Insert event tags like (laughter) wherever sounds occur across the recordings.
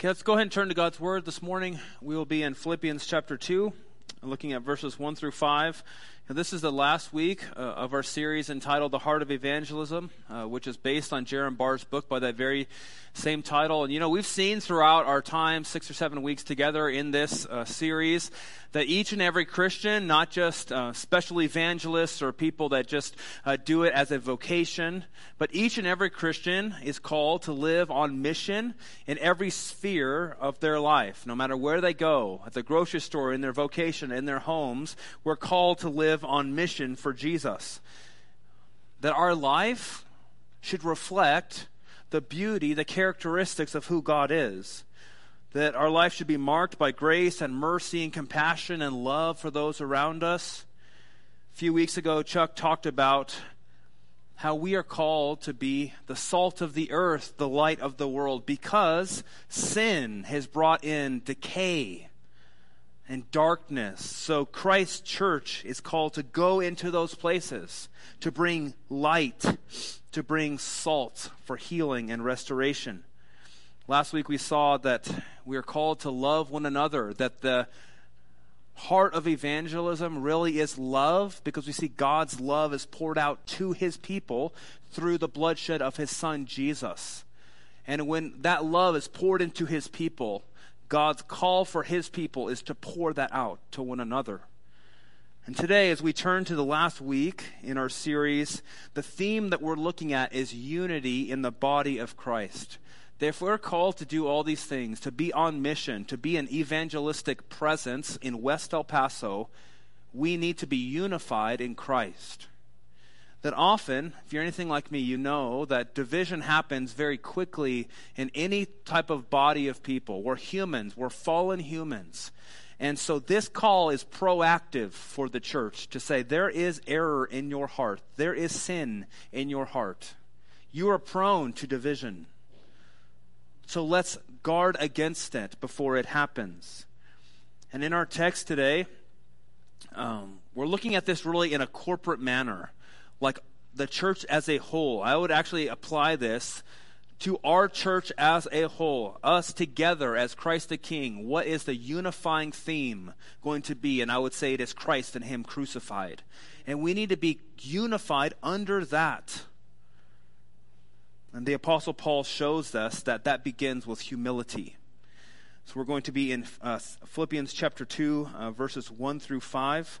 Okay, let's go ahead and turn to God's Word this morning. We will be in Philippians chapter 2, looking at verses 1 through 5. This is the last week uh, of our series entitled The Heart of Evangelism, uh, which is based on Jerram Barrs' book by that very same title. And you know, we've seen throughout our time, six or seven weeks together in this uh, series, that each and every Christian, not just uh, special evangelists or people that just uh, do it as a vocation, but each and every Christian is called to live on mission in every sphere of their life. No matter where they go, at the grocery store, in their vocation, in their homes, we're called to live on mission for Jesus. That our life should reflect the beauty, the characteristics of who God is. That our life should be marked by grace and mercy and compassion and love for those around us. A few weeks ago, Chuck talked about how we are called to be the salt of the earth, the light of the world, because sin has brought in decay and darkness. So Christ's church is called to go into those places, to bring light to bring salt for healing and restoration. Last week we saw that we are called to love one another, that the heart of evangelism really is love because we see God's love is poured out to his people through the bloodshed of his son Jesus. And when that love is poured into his people, God's call for his people is to pour that out to one another. And today, as we turn to the last week in our series, the theme that we're looking at is unity in the body of Christ. If we're called to do all these things, to be on mission, to be an evangelistic presence in West El Paso, we need to be unified in Christ. That often, if you're anything like me, you know that division happens very quickly in any type of body of people. We're humans, we're fallen humans. And so this call is proactive for the church to say there is error in your heart, there is sin in your heart. You are prone to division. So let's guard against it before it happens. And in our text today, um, we're looking at this really in a corporate manner, like the church as a whole. I would actually apply this to our church as a whole, us together as Christ the King, what is the unifying theme going to be? And I would say it is Christ and Him crucified. And we need to be unified under that. And the Apostle Paul shows us that that begins with humility. So we're going to be in uh, Philippians chapter 2, uh, verses 1 through 5.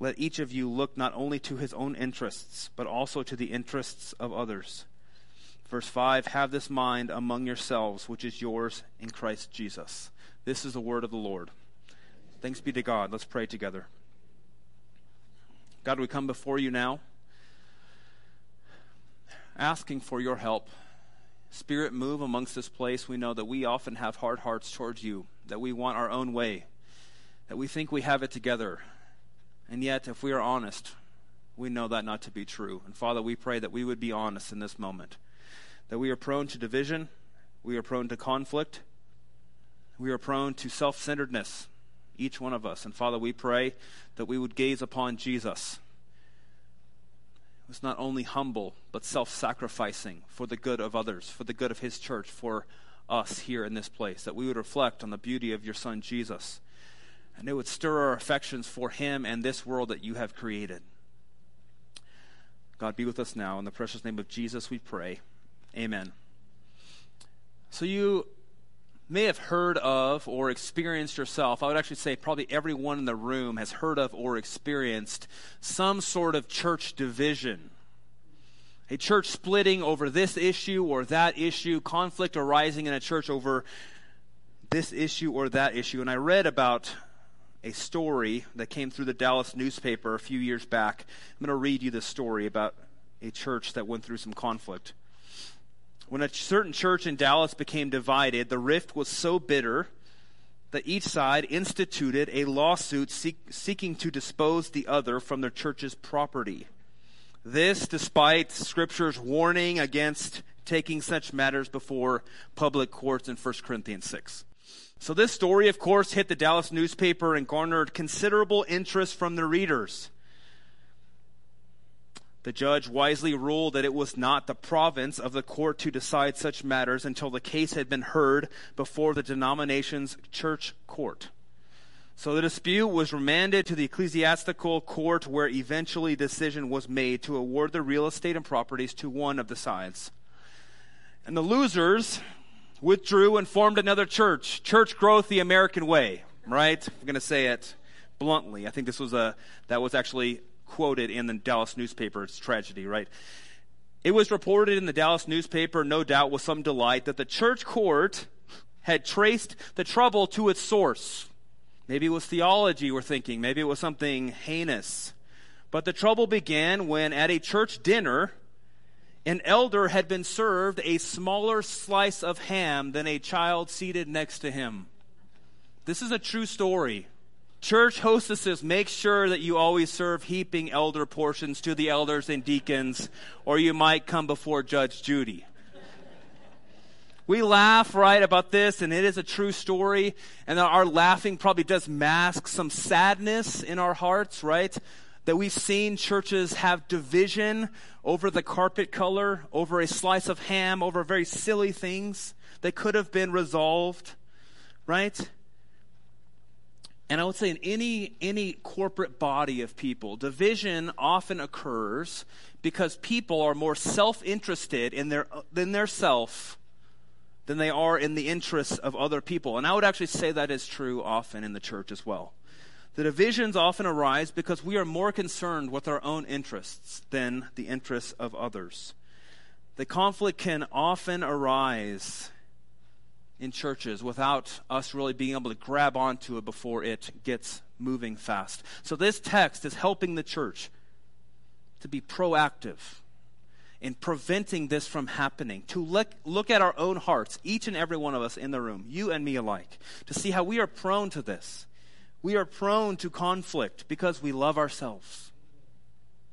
Let each of you look not only to his own interests, but also to the interests of others. Verse 5 Have this mind among yourselves, which is yours in Christ Jesus. This is the word of the Lord. Thanks be to God. Let's pray together. God, we come before you now, asking for your help. Spirit, move amongst this place. We know that we often have hard hearts towards you, that we want our own way, that we think we have it together and yet, if we are honest, we know that not to be true. And Father, we pray that we would be honest in this moment. That we are prone to division, we are prone to conflict, we are prone to self centeredness, each one of us. And Father, we pray that we would gaze upon Jesus. He was not only humble, but self sacrificing for the good of others, for the good of his church, for us here in this place. That we would reflect on the beauty of your Son, Jesus and it would stir our affections for Him and this world that you have created. God, be with us now. In the precious name of Jesus, we pray. Amen. So, you may have heard of or experienced yourself, I would actually say probably everyone in the room has heard of or experienced some sort of church division. A church splitting over this issue or that issue, conflict arising in a church over this issue or that issue. And I read about a story that came through the Dallas newspaper a few years back. I'm going to read you this story about a church that went through some conflict. when a certain church in Dallas became divided, the rift was so bitter that each side instituted a lawsuit seek, seeking to dispose the other from their church's property. This, despite Scripture's warning against taking such matters before public courts in 1 Corinthians 6. So, this story, of course, hit the Dallas newspaper and garnered considerable interest from the readers. The judge wisely ruled that it was not the province of the court to decide such matters until the case had been heard before the denomination's church court. So the dispute was remanded to the ecclesiastical court where eventually decision was made to award the real estate and properties to one of the sides. And the losers withdrew and formed another church, church growth the American way, right? I'm going to say it bluntly. I think this was a that was actually quoted in the Dallas newspaper. It's tragedy, right? It was reported in the Dallas newspaper, no doubt with some delight, that the church court had traced the trouble to its source. Maybe it was theology, we're thinking. Maybe it was something heinous. But the trouble began when, at a church dinner, an elder had been served a smaller slice of ham than a child seated next to him. This is a true story. Church hostesses, make sure that you always serve heaping elder portions to the elders and deacons, or you might come before Judge Judy. We laugh, right, about this, and it is a true story, and our laughing probably does mask some sadness in our hearts, right? That we've seen churches have division over the carpet color, over a slice of ham, over very silly things that could have been resolved, right? And I would say in any, any corporate body of people, division often occurs because people are more self-interested in their, than their self than they are in the interests of other people. And I would actually say that is true often in the church as well. The divisions often arise because we are more concerned with our own interests than the interests of others. The conflict can often arise in churches without us really being able to grab onto it before it gets moving fast. So, this text is helping the church to be proactive in preventing this from happening, to look, look at our own hearts, each and every one of us in the room, you and me alike, to see how we are prone to this. We are prone to conflict because we love ourselves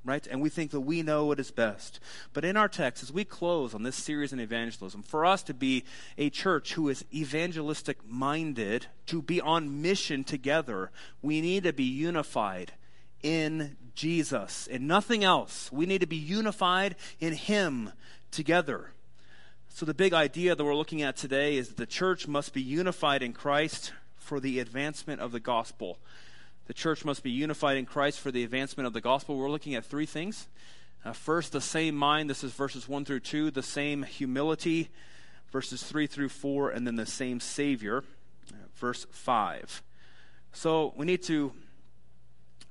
right? And we think that we know what is best. But in our text, as we close on this series in evangelism, for us to be a church who is evangelistic minded, to be on mission together, we need to be unified in Jesus and nothing else. We need to be unified in Him together. So, the big idea that we're looking at today is that the church must be unified in Christ for the advancement of the gospel. The church must be unified in Christ for the advancement of the gospel. We're looking at three things. Uh, first, the same mind. This is verses 1 through 2. The same humility, verses 3 through 4. And then the same Savior, uh, verse 5. So we need to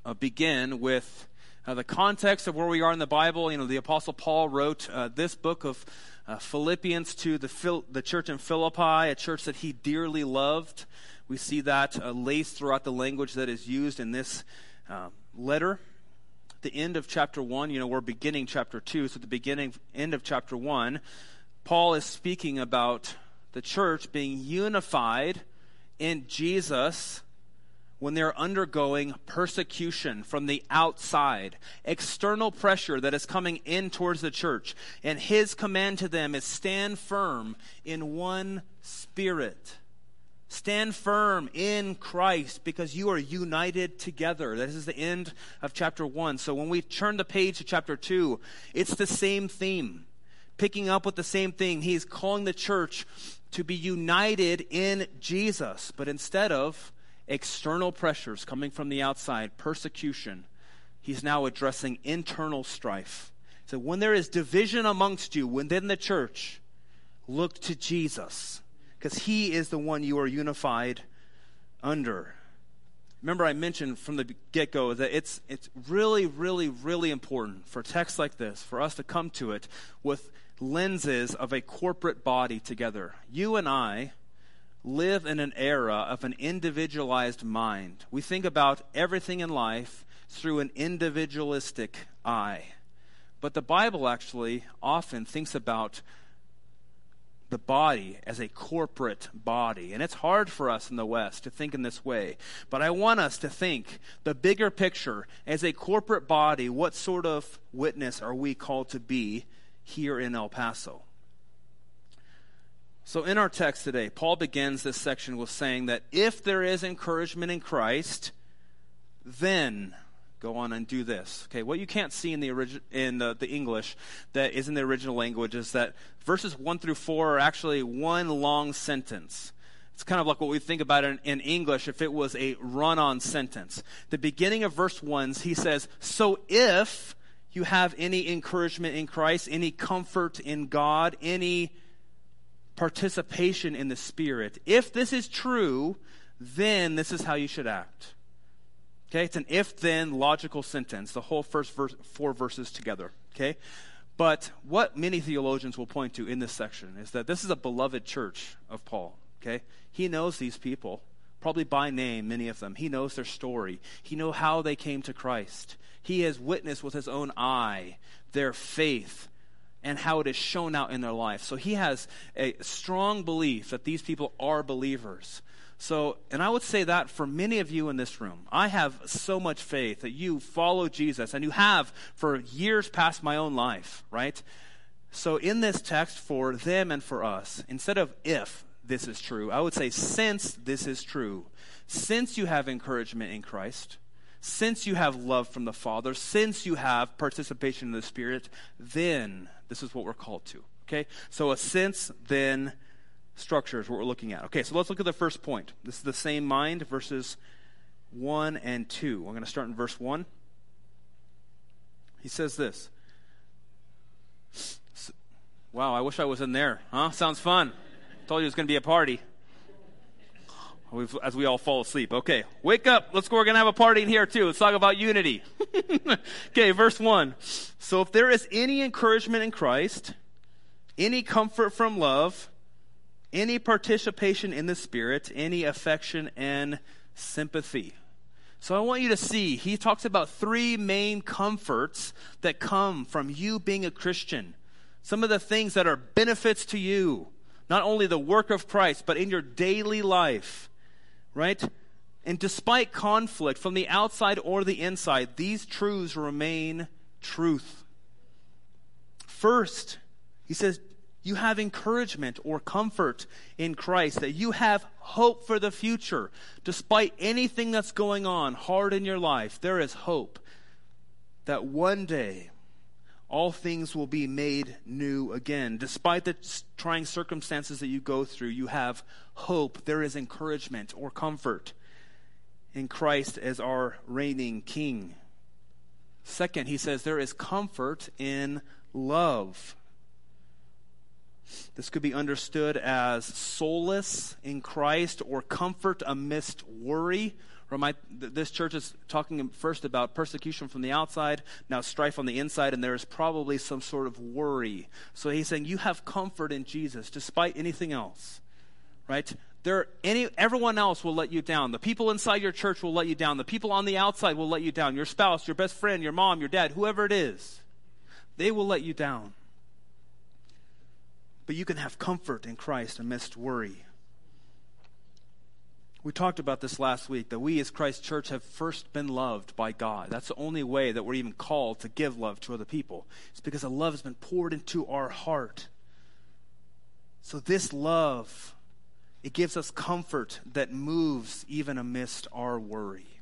uh, begin with uh, the context of where we are in the Bible. You know, the Apostle Paul wrote uh, this book of Philippians to the, Phil- the church in Philippi, a church that he dearly loved. We see that uh, laced throughout the language that is used in this uh, letter. The end of chapter 1, you know, we're beginning chapter 2, so the beginning, end of chapter 1, Paul is speaking about the church being unified in Jesus when they're undergoing persecution from the outside, external pressure that is coming in towards the church. And his command to them is stand firm in one spirit. Stand firm in Christ because you are united together. This is the end of chapter 1. So when we turn the page to chapter 2, it's the same theme, picking up with the same thing. He's calling the church to be united in Jesus, but instead of external pressures coming from the outside, persecution, he's now addressing internal strife. So when there is division amongst you within the church, look to Jesus because He is the one you are unified under. Remember, I mentioned from the get go that it's, it's really, really, really important for texts like this for us to come to it with lenses of a corporate body together. You and I live in an era of an individualized mind. We think about everything in life through an individualistic eye. But the Bible actually often thinks about the body as a corporate body. And it's hard for us in the West to think in this way. But I want us to think the bigger picture as a corporate body, what sort of witness are we called to be here in El Paso? So, in our text today, Paul begins this section with saying that if there is encouragement in Christ, then go on and do this. Okay, what you can't see in the origi- in the, the English that is in the original language is that verses one through four are actually one long sentence. It's kind of like what we think about in, in English if it was a run-on sentence. The beginning of verse one, he says, "So if you have any encouragement in Christ, any comfort in God, any participation in the Spirit, if this is true, then this is how you should act." Okay, it's an if then logical sentence, the whole first verse, four verses together. Okay, but what many theologians will point to in this section is that this is a beloved church of Paul. Okay, he knows these people, probably by name, many of them. He knows their story, he knows how they came to Christ. He has witnessed with his own eye their faith and how it is shown out in their life. So he has a strong belief that these people are believers. So, and I would say that for many of you in this room, I have so much faith that you follow Jesus and you have for years past my own life, right? So, in this text, for them and for us, instead of if this is true, I would say since this is true, since you have encouragement in Christ, since you have love from the Father, since you have participation in the Spirit, then this is what we're called to. Okay? So, a since, then, structure is what we're looking at. Okay, so let's look at the first point. This is the same mind, verses 1 and 2. I'm going to start in verse 1. He says this. Wow, I wish I was in there. Huh? Sounds fun. Told you it was going to be a party. As we all fall asleep. Okay, wake up. Let's go. We're going to have a party in here too. Let's talk about unity. (laughs) okay, verse 1. So if there is any encouragement in Christ, any comfort from love, any participation in the Spirit, any affection and sympathy. So I want you to see, he talks about three main comforts that come from you being a Christian. Some of the things that are benefits to you, not only the work of Christ, but in your daily life, right? And despite conflict from the outside or the inside, these truths remain truth. First, he says, you have encouragement or comfort in Christ, that you have hope for the future. Despite anything that's going on hard in your life, there is hope that one day all things will be made new again. Despite the trying circumstances that you go through, you have hope. There is encouragement or comfort in Christ as our reigning King. Second, he says there is comfort in love. This could be understood as solace in Christ or comfort amidst worry. Or this church is talking first about persecution from the outside, now strife on the inside, and there is probably some sort of worry. So he's saying you have comfort in Jesus despite anything else, right? There, any, everyone else will let you down. The people inside your church will let you down. The people on the outside will let you down. Your spouse, your best friend, your mom, your dad, whoever it is, they will let you down but you can have comfort in Christ amidst worry. We talked about this last week that we as Christ Church have first been loved by God. That's the only way that we're even called to give love to other people. It's because the love has been poured into our heart. So this love, it gives us comfort that moves even amidst our worry.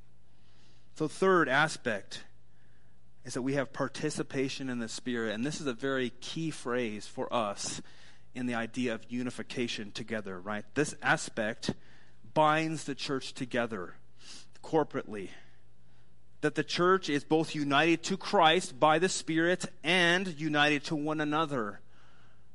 So third aspect is that we have participation in the Spirit. And this is a very key phrase for us in the idea of unification together, right? This aspect binds the church together corporately. That the church is both united to Christ by the Spirit and united to one another.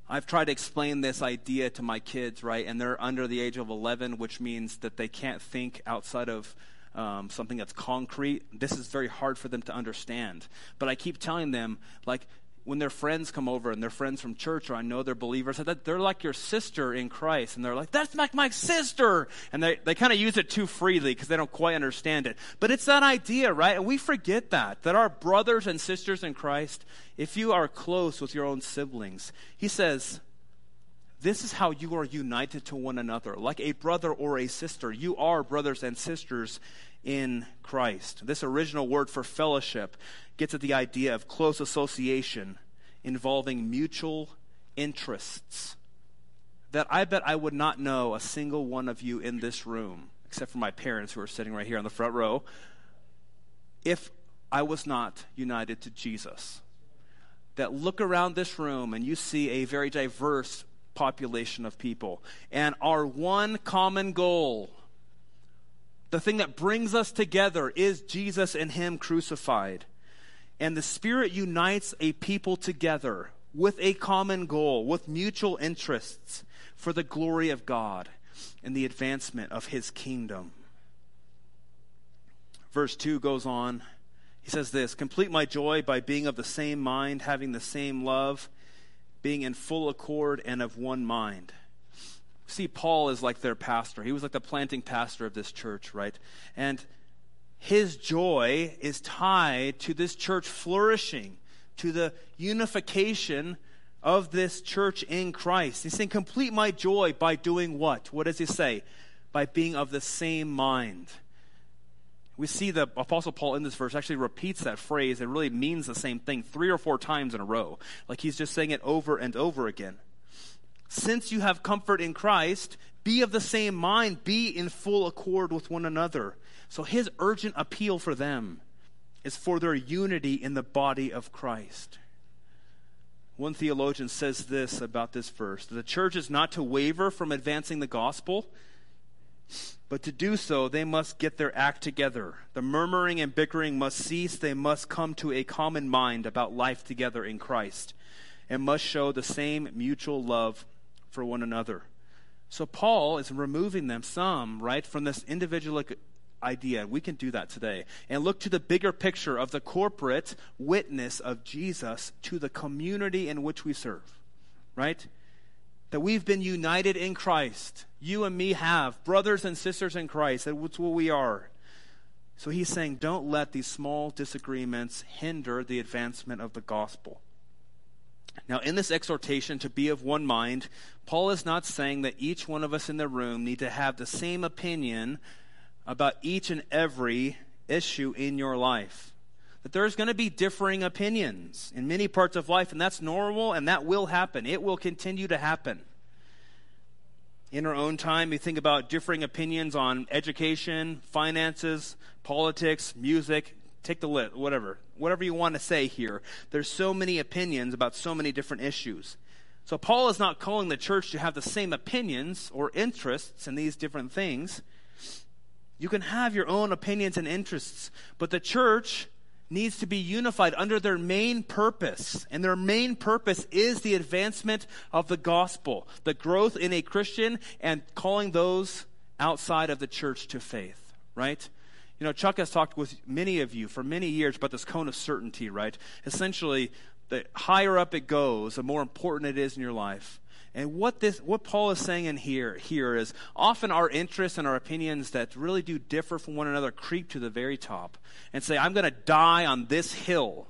I've tried to explain this idea to my kids, right? And they're under the age of 11, which means that they can't think outside of um, something that's concrete. This is very hard for them to understand. But I keep telling them, like, when their friends come over and their friends from church or I know they're believers, they're like your sister in Christ. And they're like, that's like my sister. And they, they kind of use it too freely because they don't quite understand it. But it's that idea, right? And we forget that, that our brothers and sisters in Christ, if you are close with your own siblings, he says, This is how you are united to one another. Like a brother or a sister, you are brothers and sisters in Christ. This original word for fellowship gets at the idea of close association involving mutual interests. That I bet I would not know a single one of you in this room, except for my parents who are sitting right here on the front row, if I was not united to Jesus. That look around this room and you see a very diverse population of people. And our one common goal, the thing that brings us together, is Jesus and Him crucified. And the Spirit unites a people together with a common goal, with mutual interests for the glory of God and the advancement of His kingdom. Verse 2 goes on. He says this Complete my joy by being of the same mind, having the same love being in full accord and of one mind. See, Paul is like their pastor. He was like the planting pastor of this church, right? And his joy is tied to this church flourishing, to the unification of this church in Christ. He's saying, Complete my joy by doing what? What does he say? By being of the same mind we see the Apostle Paul in this verse actually repeats that phrase. It really means the same thing three or four times in a row. Like he's just saying it over and over again. Since you have comfort in Christ, be of the same mind, be in full accord with one another. So his urgent appeal for them is for their unity in the body of Christ. One theologian says this about this verse the church is not to waver from advancing the gospel but to do so, they must get their act together. The murmuring and bickering must cease. They must come to a common mind about life together in Christ and must show the same mutual love for one another. So Paul is removing them some, right, from this individual idea. We can do that today. And look to the bigger picture of the corporate witness of Jesus to the community in which we serve, right? that we've been united in Christ. You and me have brothers and sisters in Christ. That's what we are. So he's saying, don't let these small disagreements hinder the advancement of the gospel. Now, in this exhortation to be of one mind, Paul is not saying that each one of us in the room need to have the same opinion about each and every issue in your life. That there's going to be differing opinions in many parts of life, and that's normal, and that will happen. It will continue to happen in our own time. We think about differing opinions on education, finances, politics, music. Take the list, whatever. Whatever you want to say here. There's so many opinions about so many different issues. So Paul is not calling the church to have the same opinions or interests in these different things. You can have your own opinions and interests, but the church needs to be unified under their main purpose. And their main purpose is the advancement of the gospel, the growth in a Christian, and calling those outside of the church to faith, right? You know, Chuck has talked with many of you for many years about this cone of certainty, right? Essentially, the higher up it goes, the more important it is in your life. And what this, what Paul is saying in here, here is often our interests and our opinions that really do differ from one another creep to the very top and say, I'm going to die on this hill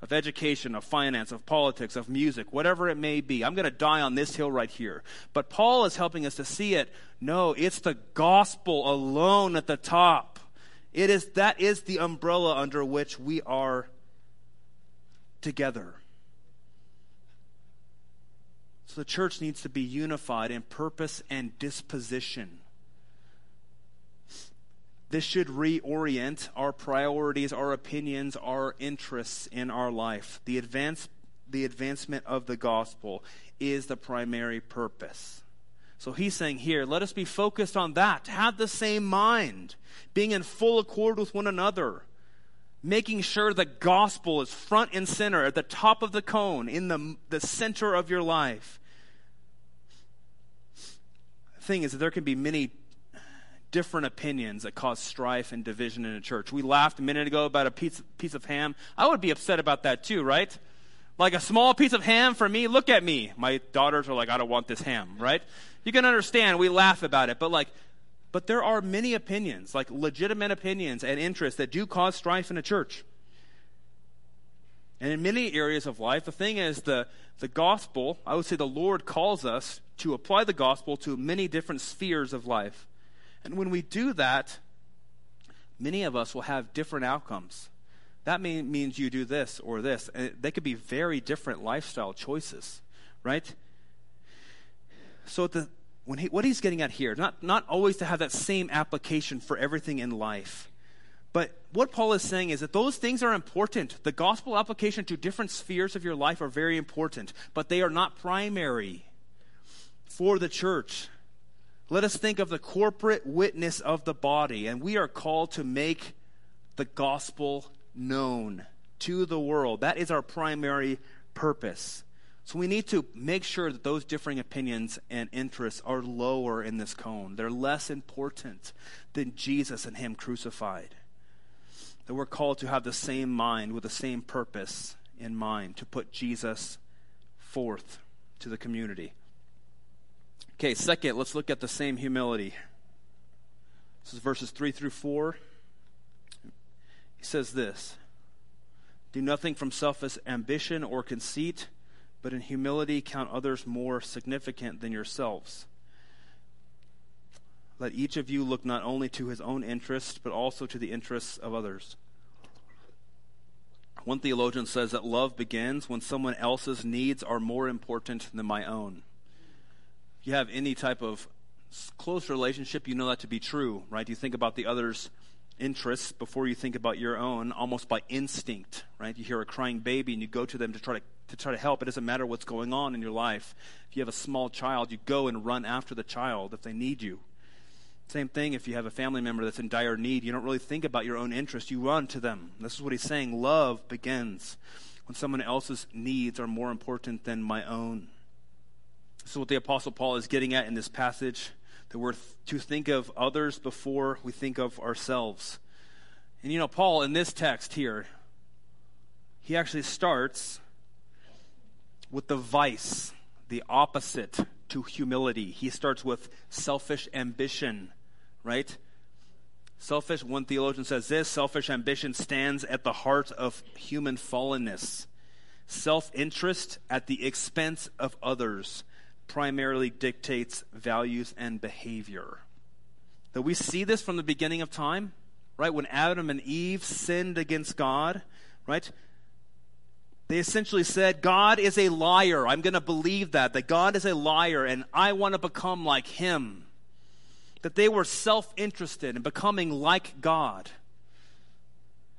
of education, of finance, of politics, of music, whatever it may be. I'm going to die on this hill right here. But Paul is helping us to see it. No, it's the gospel alone at the top. It is, that is the umbrella under which we are together. So the church needs to be unified in purpose and disposition. This should reorient our priorities, our opinions, our interests in our life. The, advance, the advancement of the gospel is the primary purpose. So he's saying here, let us be focused on that. Have the same mind, being in full accord with one another, making sure the gospel is front and center at the top of the cone, in the, the center of your life The thing is that there can be many different opinions that cause strife and division in a church. We laughed a minute ago about a piece, piece of ham. I would be upset about that too, right? Like a small piece of ham for me, look at me. My daughters are like, I don't want this ham, right? You can understand, we laugh about it, but like, but there are many opinions, like legitimate opinions and interests that do cause strife in a church. And in many areas of life, the thing is, the, the gospel, I would say the Lord calls us to apply the gospel to many different spheres of life. And when we do that, many of us will have different outcomes. That mean, means you do this or this. And they could be very different lifestyle choices, right? So the, when he, what he's getting at here, not, not always to have that same application for everything in life. But what Paul is saying is that those things are important. The gospel application to different spheres of your life are very important, but they are not primary for the church. Let us think of the corporate witness of the body, and we are called to make the gospel known to the world. That is our primary purpose. So we need to make sure that those differing opinions and interests are lower in this cone. They're less important than Jesus and Him crucified. That we're called to have the same mind with the same purpose in mind, to put Jesus forth to the community. Okay, second, let's look at the same humility. This is verses 3 through 4. He says this Do nothing from selfish ambition or conceit, but in humility count others more significant than yourselves. Let each of you look not only to his own interests, but also to the interests of others. One theologian says that love begins when someone else's needs are more important than my own. If you have any type of close relationship, you know that to be true, right? You think about the other's interests before you think about your own, almost by instinct, right? You hear a crying baby and you go to them to try to, to try to help. It doesn't matter what's going on in your life. If you have a small child, you go and run after the child if they need you. Same thing if you have a family member that's in dire need, you don't really think about your own interest, you run to them. This is what he's saying. Love begins when someone else's needs are more important than my own. This is what the Apostle Paul is getting at in this passage that we're to think of others before we think of ourselves. And you know, Paul, in this text here, he actually starts with the vice, the opposite to humility. He starts with selfish ambition, right? Selfish, one theologian says this selfish ambition stands at the heart of human fallenness. Self interest at the expense of others primarily dictates values and behavior. That we see this from the beginning of time, right? When Adam and Eve sinned against God, right? They essentially said, God is a liar. I'm going to believe that, that God is a liar, and I want to become like him. That they were self interested in becoming like God.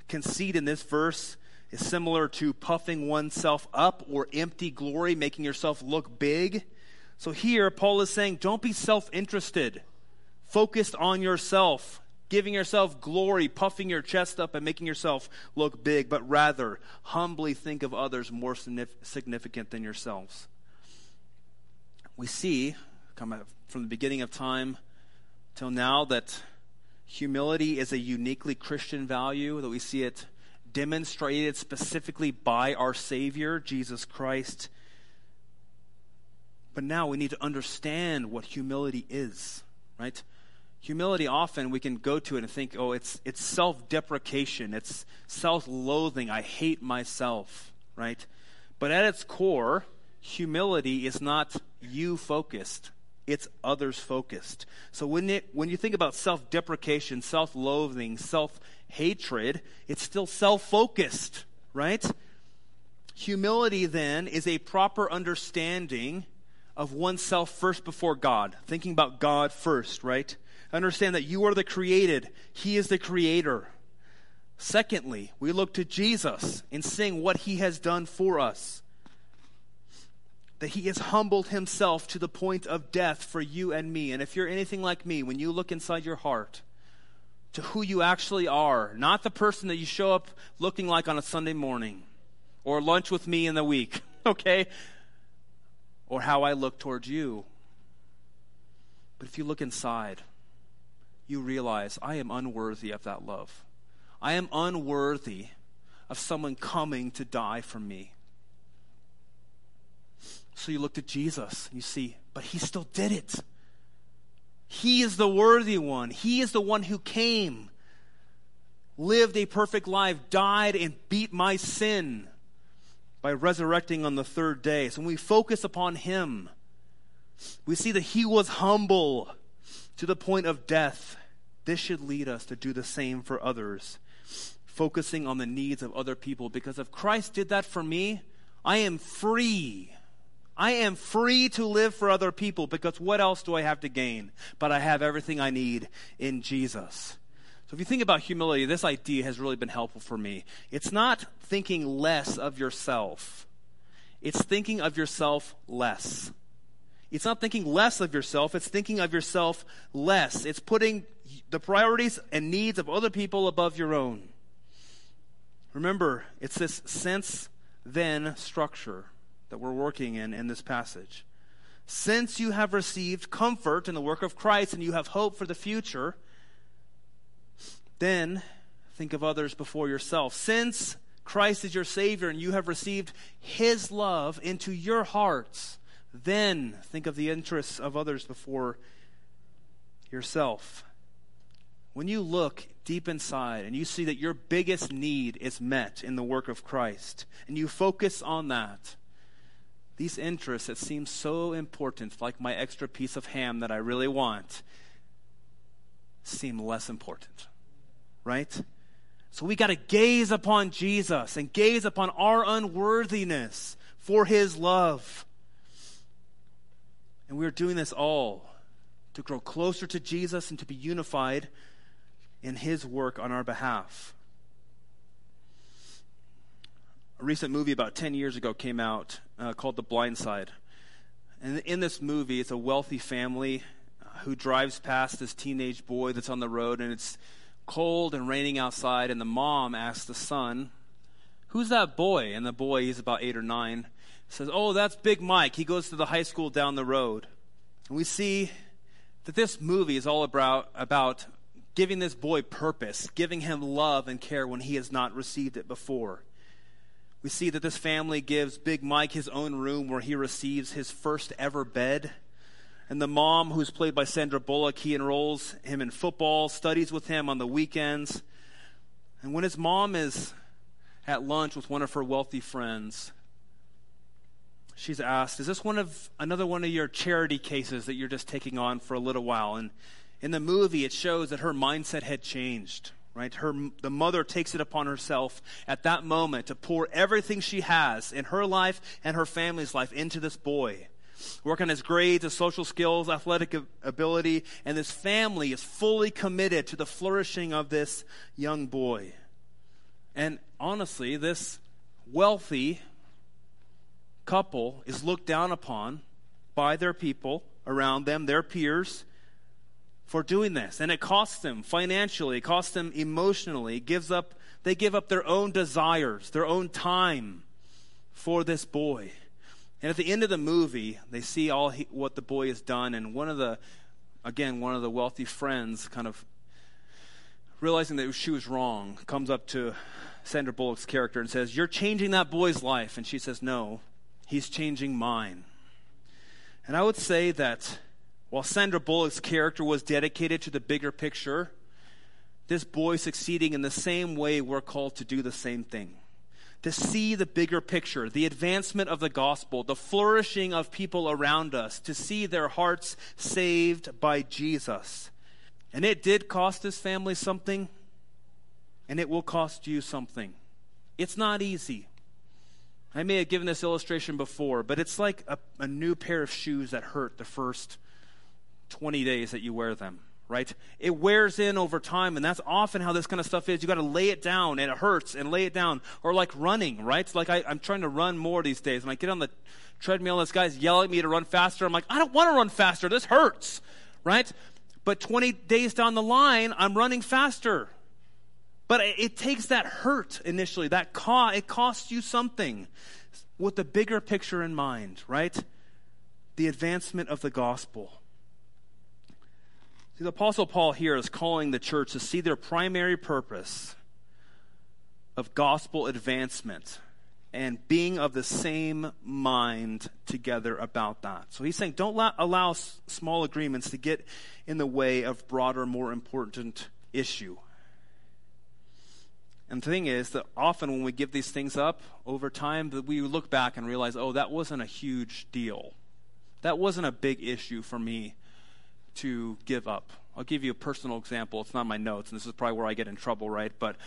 Conceit in this verse is similar to puffing oneself up or empty glory, making yourself look big. So here, Paul is saying, don't be self interested, focused on yourself, giving yourself glory, puffing your chest up, and making yourself look big, but rather humbly think of others more significant than yourselves. We see, from the beginning of time till now, that humility is a uniquely Christian value, that we see it demonstrated specifically by our Savior, Jesus Christ but now we need to understand what humility is, right? Humility often we can go to it and think, oh, it's, it's self deprecation, it's self loathing, I hate myself, right? But at its core, humility is not you focused, it's others focused. So when, it, when you think about self deprecation, self loathing, self hatred, it's still self focused, right? Humility then is a proper understanding of oneself first before God, thinking about God first, right? Understand that you are the created, He is the creator. Secondly, we look to Jesus in seeing what He has done for us. That He has humbled Himself to the point of death for you and me. And if you're anything like me, when you look inside your heart to who you actually are, not the person that you show up looking like on a Sunday morning or lunch with me in the week, (laughs) okay? Or how I look towards you. But if you look inside, you realize I am unworthy of that love. I am unworthy of someone coming to die for me. So you look to Jesus you see, but he still did it. He is the worthy one. He is the one who came, lived a perfect life, died, and beat my sin by resurrecting on the third day. So when we focus upon him, we see that he was humble to the point of death. This should lead us to do the same for others, focusing on the needs of other people. Because if Christ did that for me, I am free. I am free to live for other people because what else do I have to gain? But I have everything I need in Jesus. If you think about humility, this idea has really been helpful for me. It's not thinking less of yourself, it's thinking of yourself less. It's not thinking less of yourself, it's thinking of yourself less. It's putting the priorities and needs of other people above your own. Remember, it's this sense then structure that we're working in in this passage. Since you have received comfort in the work of Christ and you have hope for the future, then think of others before yourself. Since Christ is your Savior and you have received His love into your hearts, then think of the interests of others before yourself. When you look deep inside and you see that your biggest need is met in the work of Christ, and you focus on that, these interests that seem so important, like my extra piece of ham that I really want, seem less important. Right? So we got to gaze upon Jesus and gaze upon our unworthiness for his love. And we're doing this all to grow closer to Jesus and to be unified in his work on our behalf. A recent movie about 10 years ago came out uh, called The Blind Side. And in this movie, it's a wealthy family who drives past this teenage boy that's on the road, and it's cold and raining outside. And the mom asks the son, Who's that boy? And the boy, he's about eight or nine, says, Oh, that's Big Mike. He goes to the high school down the road. And we see that this movie is all about, about giving this boy purpose, giving him love and care when he has not received it before. We see that this family gives Big Mike his own room where he receives his first ever bed. And the mom, who's played by Sandra Bullock, he enrolls him in football, studies with him on the weekends. And when his mom is at lunch with one of her wealthy friends, she's asked, Is this one of another one of your charity cases that you're just taking on for a little while? And in the movie, it shows that her mindset had changed right her the mother takes it upon herself at that moment to pour everything she has in her life and her family's life into this boy work on his grades his social skills athletic ability and this family is fully committed to the flourishing of this young boy and honestly this wealthy couple is looked down upon by their people around them their peers for doing this. And it costs them financially, it costs them emotionally, it gives up they give up their own desires, their own time for this boy. And at the end of the movie, they see all he, what the boy has done and one of the again, one of the wealthy friends kind of realizing that she was wrong, comes up to Sandra Bullock's character and says, "You're changing that boy's life." And she says, "No, he's changing mine." And I would say that while Sandra Bullock's character was dedicated to the bigger picture, this boy succeeding in the same way we're called to do the same thing. To see the bigger picture, the advancement of the gospel, the flourishing of people around us, to see their hearts saved by Jesus. And it did cost this family something, and it will cost you something. It's not easy. I may have given this illustration before, but it's like a, a new pair of shoes that hurt the first 20 days that you wear them, right? It wears in over time, and that's often how this kind of stuff is. You got to lay it down, and it hurts, and lay it down. Or like running, right? It's like I, I'm trying to run more these days, and I get on the treadmill, and this guy's yelling at me to run faster. I'm like, I don't want to run faster. This hurts, right? But 20 days down the line, I'm running faster. But it, it takes that hurt initially, that cost, it costs you something with the bigger picture in mind, right? The advancement of the gospel. See, the Apostle Paul here is calling the church to see their primary purpose of gospel advancement and being of the same mind together about that. So he's saying don't allow small agreements to get in the way of broader, more important issue. And the thing is that often when we give these things up over time, that we look back and realize, oh, that wasn't a huge deal. That wasn't a big issue for me to give up. I'll give you a personal example. It's not my notes, and this is probably where I get in trouble, right? But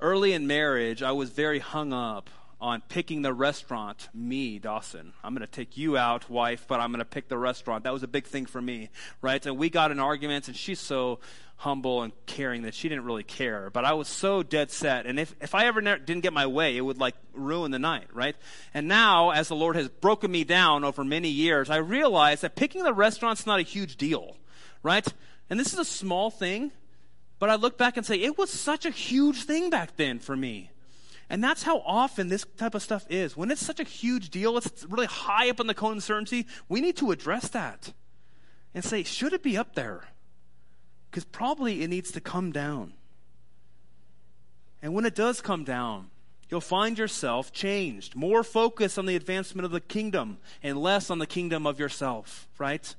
early in marriage, I was very hung up on picking the restaurant. Me, Dawson. I'm going to take you out, wife, but I'm going to pick the restaurant. That was a big thing for me, right? And we got in arguments, and she's so humble and caring that she didn't really care. But I was so dead set. And if, if I ever ne- didn't get my way, it would like ruin the night, right? And now, as the Lord has broken me down over many years, I realize that picking the restaurant's not a huge deal, right? And this is a small thing, but I look back and say, it was such a huge thing back then for me. And that's how often this type of stuff is. When it's such a huge deal, it's really high up on the cone of uncertainty, we need to address that and say, should it be up there? Because probably it needs to come down. And when it does come down, you'll find yourself changed, more focused on the advancement of the kingdom and less on the kingdom of yourself, right?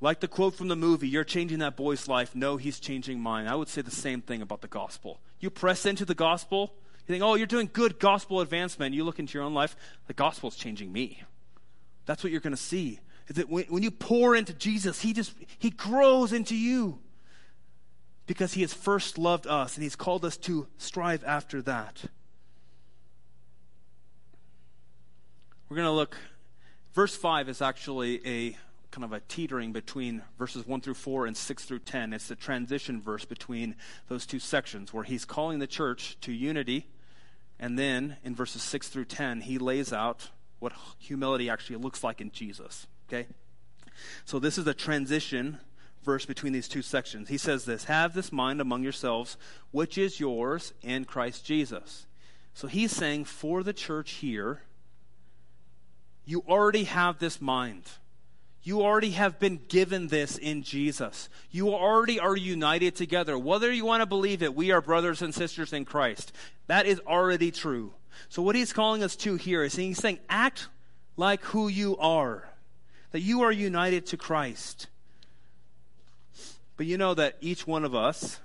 Like the quote from the movie, you're changing that boy's life. No, he's changing mine. I would say the same thing about the gospel. You press into the gospel, you think, oh, you're doing good gospel advancement. You look into your own life, the gospel's changing me. That's what you're going to see. Is that when, when you pour into Jesus, he just, he grows into you because he has first loved us and he's called us to strive after that. We're going to look, verse 5 is actually a kind of a teetering between verses 1 through 4 and 6 through 10. It's the transition verse between those two sections where he's calling the church to unity. And then in verses 6 through 10, he lays out what humility actually looks like in Jesus. Okay? So this is a transition verse between these two sections. He says this Have this mind among yourselves, which is yours in Christ Jesus. So he's saying for the church here, you already have this mind. You already have been given this in Jesus. You already are united together. Whether you want to believe it, we are brothers and sisters in Christ. That is already true. So, what he's calling us to here is he's saying, act like who you are, that you are united to Christ. But you know that each one of us,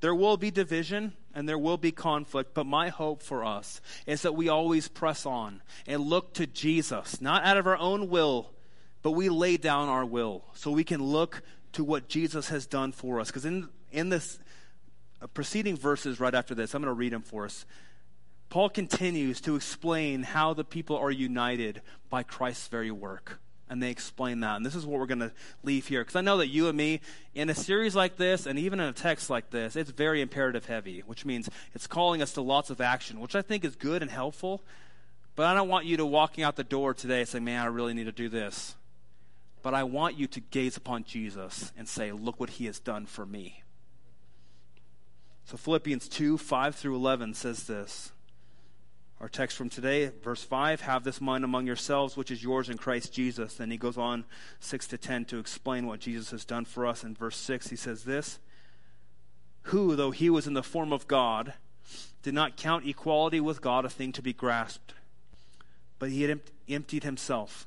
there will be division and there will be conflict, but my hope for us is that we always press on and look to Jesus, not out of our own will but we lay down our will so we can look to what Jesus has done for us. Because in, in this uh, preceding verses right after this, I'm going to read them for us. Paul continues to explain how the people are united by Christ's very work. And they explain that. And this is what we're going to leave here. Because I know that you and me, in a series like this, and even in a text like this, it's very imperative heavy, which means it's calling us to lots of action, which I think is good and helpful. But I don't want you to walking out the door today saying, man, I really need to do this. But I want you to gaze upon Jesus and say, Look what he has done for me. So Philippians 2 5 through 11 says this. Our text from today, verse 5 Have this mind among yourselves, which is yours in Christ Jesus. Then he goes on 6 to 10 to explain what Jesus has done for us. In verse 6, he says this Who, though he was in the form of God, did not count equality with God a thing to be grasped, but he had emptied himself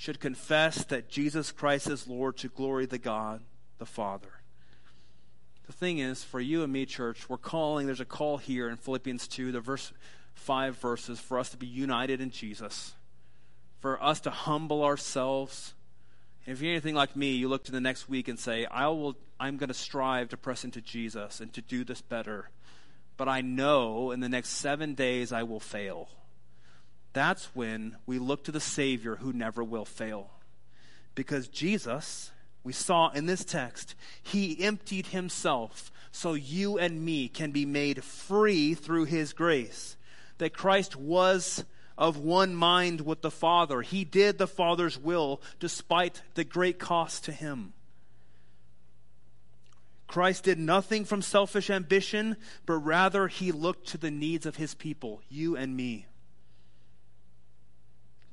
should confess that Jesus Christ is Lord to glory the God the Father. The thing is, for you and me, church, we're calling, there's a call here in Philippians 2, the verse five verses, for us to be united in Jesus, for us to humble ourselves. And if you're anything like me, you look to the next week and say, I will I'm going to strive to press into Jesus and to do this better. But I know in the next seven days I will fail. That's when we look to the Savior who never will fail. Because Jesus, we saw in this text, he emptied himself so you and me can be made free through his grace. That Christ was of one mind with the Father. He did the Father's will despite the great cost to him. Christ did nothing from selfish ambition, but rather he looked to the needs of his people, you and me.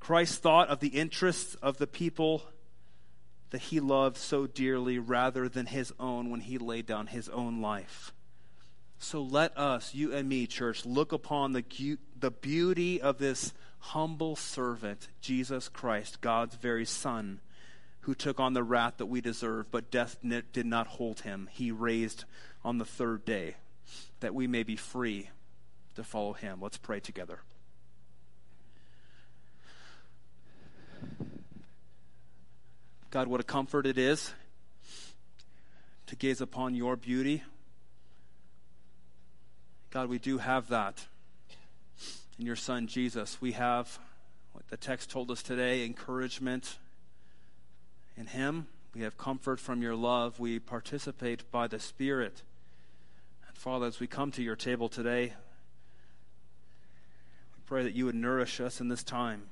Christ thought of the interests of the people that he loved so dearly rather than his own when he laid down his own life. So let us, you and me, church, look upon the, the beauty of this humble servant, Jesus Christ, God's very Son who took on the wrath that we deserve, but death did not hold him. He raised on the third day that we may be free to follow him. Let's pray together. God, what a comfort it is to gaze upon your beauty. God, we do have that in your Son, Jesus. We have what the text told us today encouragement in Him. We have comfort from your love. We participate by the Spirit. And Father, as we come to your table today, we pray that you would nourish us in this time,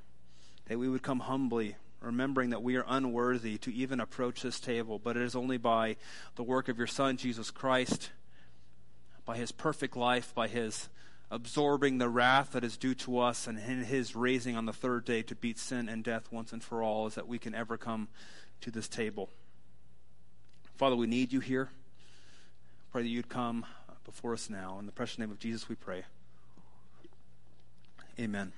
that we would come humbly, remembering that we are unworthy to even approach this table, but it is only by the work of your Son, Jesus Christ, by his perfect life, by his absorbing the wrath that is due to us, and in his raising on the third day to beat sin and death once and for all, is that we can ever come to this table. Father, we need you here. Pray that you'd come before us now. In the precious name of Jesus, we pray. Amen.